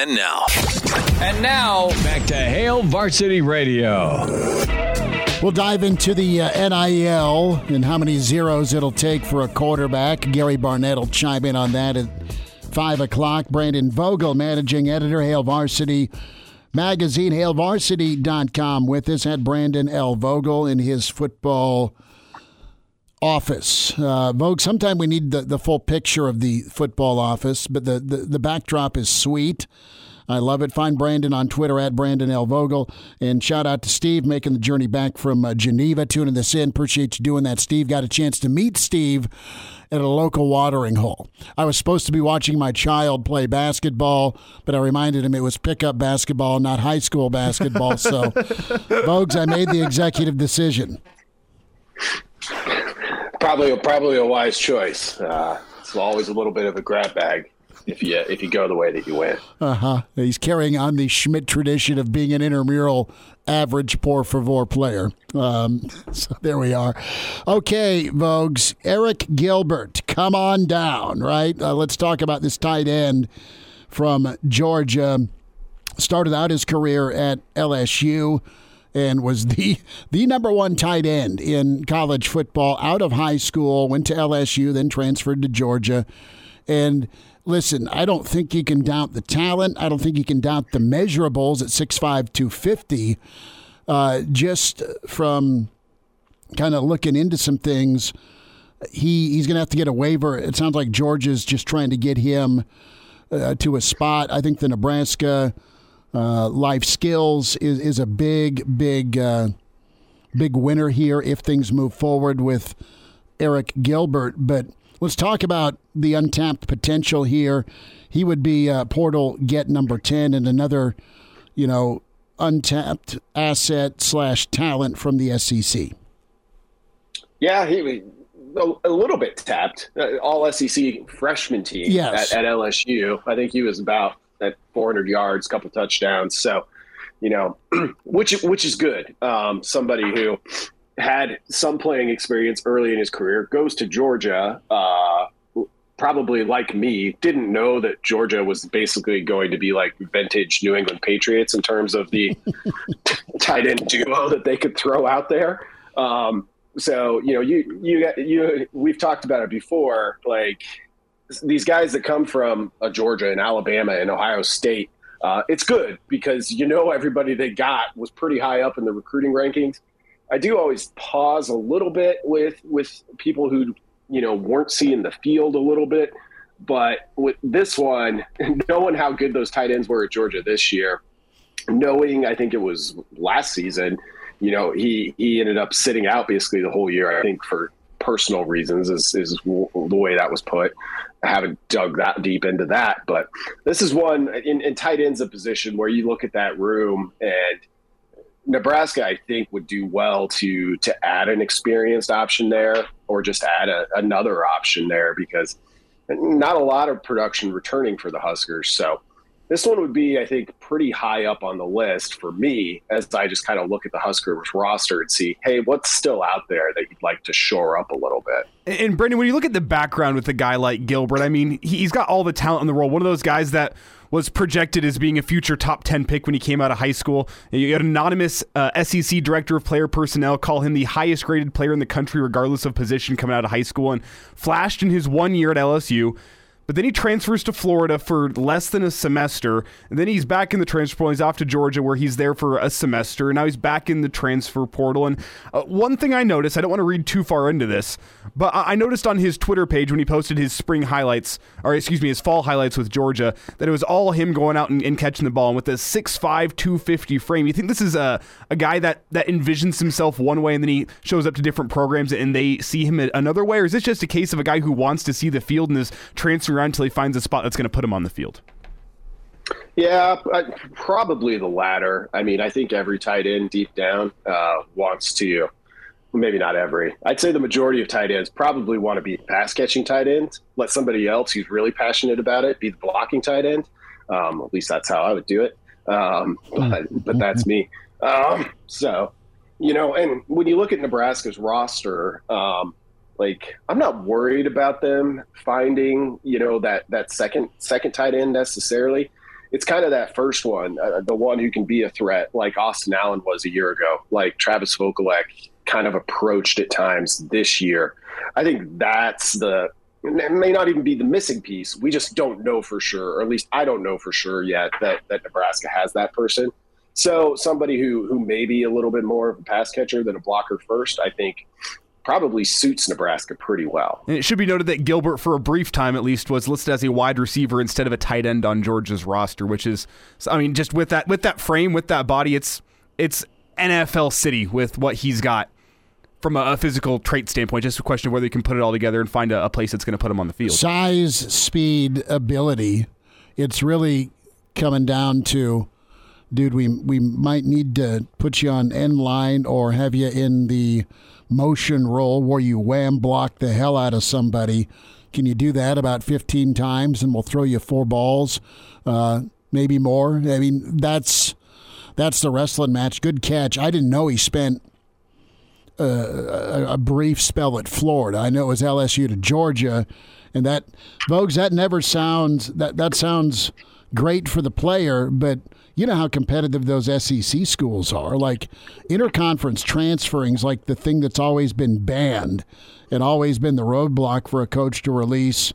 And now. And now, back to Hail Varsity Radio. We'll dive into the uh, NIL and how many zeros it'll take for a quarterback. Gary Barnett will chime in on that at 5 o'clock. Brandon Vogel, managing editor, Hail Varsity Magazine, HailVarsity.com, with us. Had Brandon L. Vogel in his football office. Uh, Vogue, sometime we need the, the full picture of the football office, but the, the, the backdrop is sweet. I love it. Find Brandon on Twitter at Brandon L. Vogel. And shout out to Steve making the journey back from uh, Geneva, tuning this in. Appreciate you doing that, Steve. Got a chance to meet Steve at a local watering hole. I was supposed to be watching my child play basketball, but I reminded him it was pickup basketball, not high school basketball. So, Vogues, I made the executive decision. Probably, probably a wise choice. Uh, it's always a little bit of a grab bag if you if you go the way that you went. Uh huh. He's carrying on the Schmidt tradition of being an intramural average por favor player. Um, so there we are. Okay, Vogues. Arik Gilbert, come on down, right? Uh, let's talk about this tight end from Georgia. Started out his career at LSU and was the the number one tight end in college football out of high school, went to LSU, then transferred to Georgia. And listen, I don't think you can doubt the talent. I don't think you can doubt the measurables at 6'5, 250. Uh, just from kind of looking into some things, he he's going to have to get a waiver. It sounds like Georgia's just trying to get him uh, to a spot. I think the Nebraska uh, life skills is, is a big, big, uh, big winner here if things move forward with Arik Gilbert. But Let's talk about the untapped potential here. He would be uh, portal get number 10 and another, you know, untapped asset slash talent from the SEC. Yeah, he was a little bit tapped. Uh, all SEC freshman team yes. at, at, LSU. I think he was about at 400 yards, couple touchdowns. So, you know, which which is good. Um, somebody who had some playing experience early in his career, goes to Georgia. Uh, probably like me, didn't know that Georgia was basically going to be like vintage New England Patriots in terms of the tight end duo that they could throw out there. Um, so you know, you you you we've talked about it before. Like these guys that come from a Georgia and Alabama and Ohio State, uh, it's good because you know everybody they got was pretty high up in the recruiting rankings. I do always pause a little bit with with people who you know weren't seeing the field a little bit, but with this one, knowing how good those tight ends were at Georgia this year, knowing I think it was last season, you know he he ended up sitting out basically the whole year. I think for personal reasons is is the way that was put. I haven't dug that deep into that, but this is one in, in tight ends a position where you look at that room and Nebraska, I think, would do well to to add an experienced option there, or just add a, another option there because not a lot of production returning for the Huskers. So this one would be, I think, pretty high up on the list for me as I just kind of look at the Huskers roster and see, hey, what's still out there that you'd like to shore up a little bit. And Brendan, when you look at the background with a guy like Gilbert, I mean, he's got all the talent in the world. One of those guys that was projected as being a future top 10 pick when he came out of high school. You had anonymous uh, SEC director of player personnel call him the highest graded player in the country, regardless of position, coming out of high school, and flashed in his one year at LSU. But then he transfers to Florida for less than a semester. And then he's back in the transfer portal. He's off to Georgia where he's there for a semester. And now he's back in the transfer portal. And uh, one thing I noticed, I don't want to read too far into this, but I noticed on his Twitter page when he posted his spring highlights, or excuse me, his fall highlights with Georgia, that it was all him going out and, and catching the ball. And with a 6'5, 250 frame, you think this is a, a guy that, that envisions himself one way and then he shows up to different programs and they see him another way? Or is this just a case of a guy who wants to see the field and is transferring around until he finds a spot that's going to put him on the field. Yeah, probably the latter. I mean, I think every tight end deep down uh, wants to, maybe not every. I'd say the majority of tight ends probably want to be pass catching tight ends. Let somebody else who's really passionate about it be the blocking tight end. Um, at least that's how I would do it. Um, but, but that's me. Um, so, you know, and when you look at Nebraska's roster, um, like I'm not worried about them finding, you know, that that second second tight end necessarily it's kind of that first one, uh, the one who can be a threat, like Austin Allen was a year ago, like Travis Vokolek kind of approached at times this year. I think that's the it may not even be the missing piece. We just don't know for sure, or at least I don't know for sure yet that that Nebraska has that person. So somebody who who may be a little bit more of a pass catcher than a blocker first, I think probably suits Nebraska pretty well. And it should be noted that Gilbert, for a brief time at least, was listed as a wide receiver instead of a tight end on Georgia's roster, which is, I mean, just with that with that frame, with that body, it's it's NFL city with what he's got from a, physical trait standpoint. Just a question of whether you can put it all together and find a, a place that's going to put him on the field. Size, speed, ability. It's really coming down to dude, we we might need to put you on end line or have you in the motion role where you wham block the hell out of somebody. Can you do that about 15 times and we'll throw you four balls, uh, maybe more? I mean, that's that's the wrestling match. Good catch. I didn't know he spent uh, a, a, brief spell at Florida. I know it was LSU to Georgia, and that, Vogues, that never sounds that that sounds great for the player, but you know how competitive those SEC schools are. Like interconference transferring is like the thing that's always been banned and always been the roadblock for a coach to release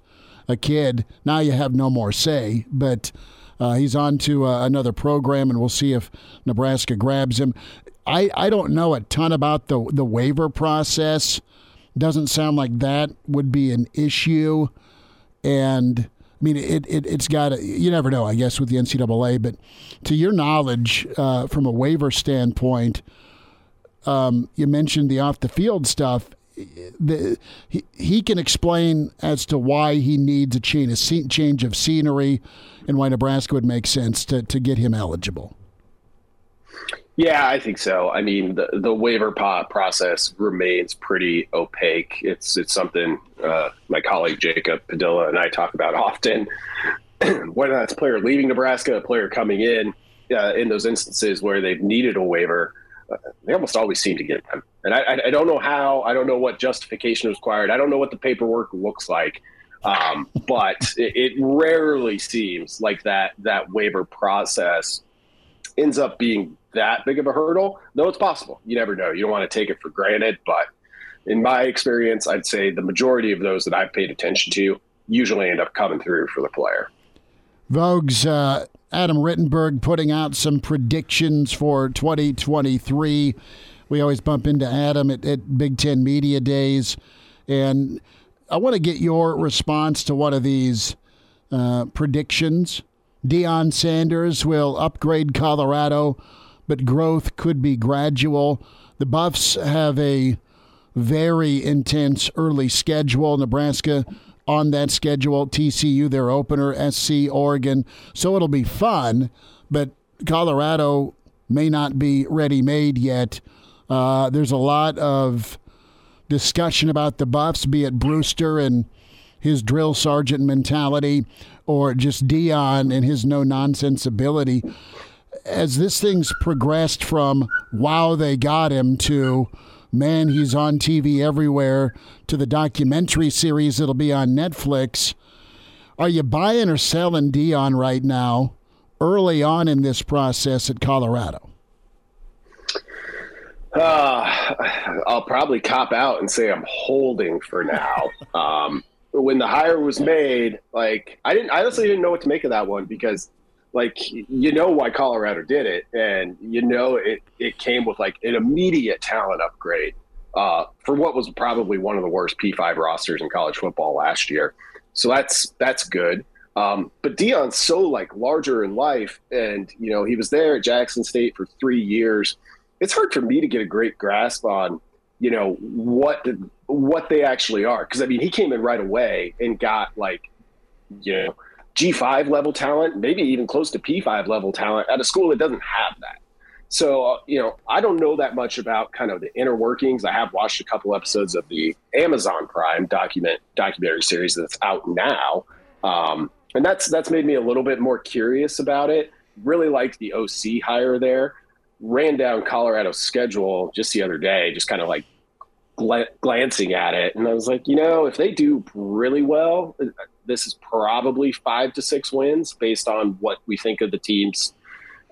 a kid. Now you have no more say, but uh, he's on to uh, another program, and we'll see if Nebraska grabs him. I, I don't know a ton about the the waiver process. Doesn't sound like that would be an issue, and mean, it, it, has got, you never know, I guess, with the NCAA, but to your knowledge, uh, from a waiver standpoint, um, you mentioned the off the field stuff. The, he, he can explain as to why he needs a change, a change of scenery and why Nebraska would make sense to, to get him eligible. Yeah, I think so. I mean, the the waiver process remains pretty opaque. It's it's something uh, my colleague Jacob Padilla and I talk about often. Whether that's a player leaving Nebraska, a player coming in, uh, in those instances where they've needed a waiver, uh, they almost always seem to get them. And I, I, don't know how. I don't know what justification is required. I don't know what the paperwork looks like. Um, but it, it rarely seems like that that waiver process ends up being that big of a hurdle, though it's possible. You never know. You don't want to take it for granted, but in my experience, I'd say the majority of those that I've paid attention to usually end up coming through for the player. Vogue's uh, Adam Rittenberg putting out some predictions for 2023. We always bump into Adam at, at Big Ten Media Days, and I want to get your response to one of these uh, predictions. Deion Sanders will upgrade Colorado but growth could be gradual. The Buffs have a very intense early schedule. Nebraska on that schedule, TCU, their opener, SC, Oregon. So it'll be fun, but Colorado may not be ready made yet. Uh, there's a lot of discussion about the Buffs, be it Brewster and his drill sergeant mentality or just Deion and his no nonsense ability as this thing's progressed from wow they got him to man he's on TV everywhere to the documentary series that'll be on Netflix, are you buying or selling Deion right now early on in this process at Colorado? Uh, I'll probably cop out and say I'm holding for now. um, when the hire was made, like I didn't, I honestly didn't know what to make of that one because like you know why Colorado did it, and you know it it came with like an immediate talent upgrade uh, for what was probably one of the worst P5 rosters in college football last year. So that's that's good. Um, but Deion's so like larger in life, and you know he was there at Jackson State for three years. It's hard for me to get a great grasp on you know what what they actually are because I mean he came in right away and got like you know G5 level talent, maybe even close to P5 level talent at a school that doesn't have that. So, uh, you know, I don't know that much about kind of the inner workings. I have watched a couple episodes of the Amazon Prime document documentary series that's out now. Um, and that's that's made me a little bit more curious about it. Really liked the OC hire there. Ran down Colorado's schedule just the other day, just kind of like gl- glancing at it, and I was like, you know, if they do really well, this is probably five to six wins based on what we think of the teams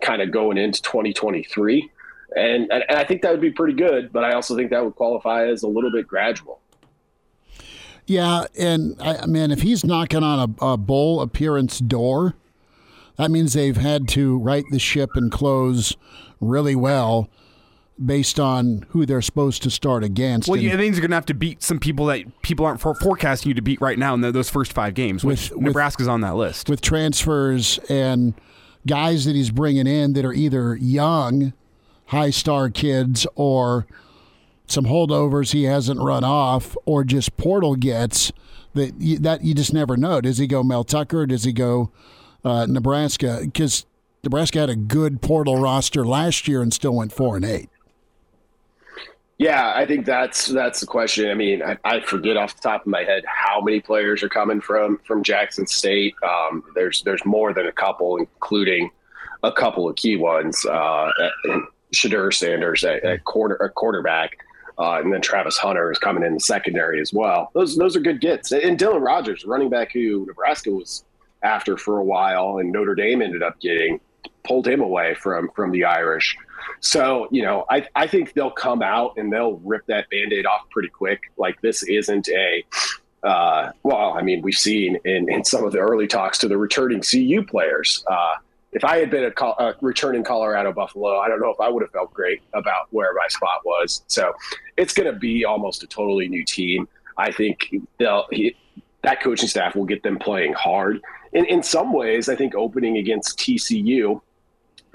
kind of going into 2023. And, and I think that would be pretty good, but I also think that would qualify as a little bit gradual. Yeah, and I man, if he's knocking on a, a bowl appearance door, that means they've had to right the ship and close really well based on who they're supposed to start against. Well, And yeah, I think they're going to have to beat some people that people aren't for- forecasting you to beat right now in the, those first five games, which With- with- Nebraska's on that list. with transfers and guys that he's bringing in that are either young, high star kids or some holdovers he hasn't run off or just portal gets that you, that you just never know. Does he go Mel Tucker? Does he go uh, Nebraska? Because Nebraska had a good portal roster last year and still went four and eight. Yeah, I think that's that's the question. I mean, I, I forget off the top of my head how many players are coming from from Jackson State. Um, there's there's more than a couple, including a couple of key ones. Uh, Shedeur Sanders at quarter a quarterback, uh, and then Travis Hunter is coming in the secondary as well. Those those are good gets. And Dylan Rogers, running back who Nebraska was after for a while, and Notre Dame ended up getting pulled him away from from the Irish. So, you know, I, I think they'll come out and they'll rip that band aid off pretty quick. Like, this isn't a, uh, well, I mean, we've seen in, in some of the early talks to the returning CU players. Uh, if I had been a, a returning Colorado Buffalo, I don't know if I would have felt great about where my spot was. So it's going to be almost a totally new team. I think they'll, he, that coaching staff will get them playing hard. In, in some ways, I think opening against TCU,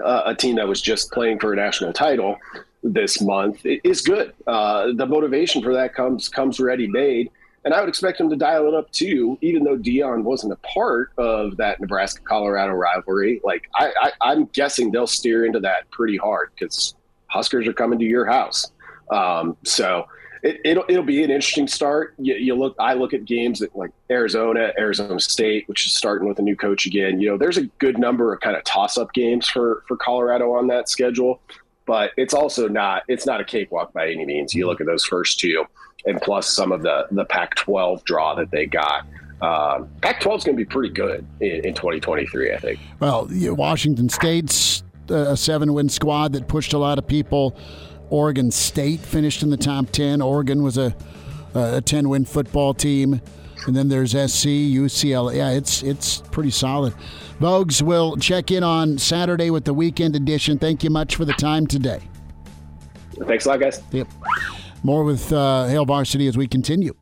uh, a team that was just playing for a national title this month is good. Uh, the motivation for that comes comes ready made, and I would expect them to dial it up too. Even though Deion wasn't a part of that Nebraska Colorado rivalry, like I, I, I'm guessing they'll steer into that pretty hard because Huskers are coming to your house. Um, so it, it'll it'll be an interesting start. You, you look, I look at games at like Arizona, Arizona State, which is starting with a new coach again. You know, there's a good number of kind of toss up games for for Colorado on that schedule, but it's also not it's not a cakewalk by any means. You look at those first two, and plus some of the the Pac-12 draw that they got. Um, Pac-12 is going to be pretty good in, in 2023, I think. Well, Washington State's uh, a seven win squad that pushed a lot of people. Oregon State finished in the top 10. Oregon was a, a 10 win football team. And then there's SC, UCLA. Yeah, it's it's pretty solid. Vogues will check in on Saturday with the weekend edition. Thank you much for the time today. Thanks a lot, guys. Yep. More with uh, Hail Varsity as we continue.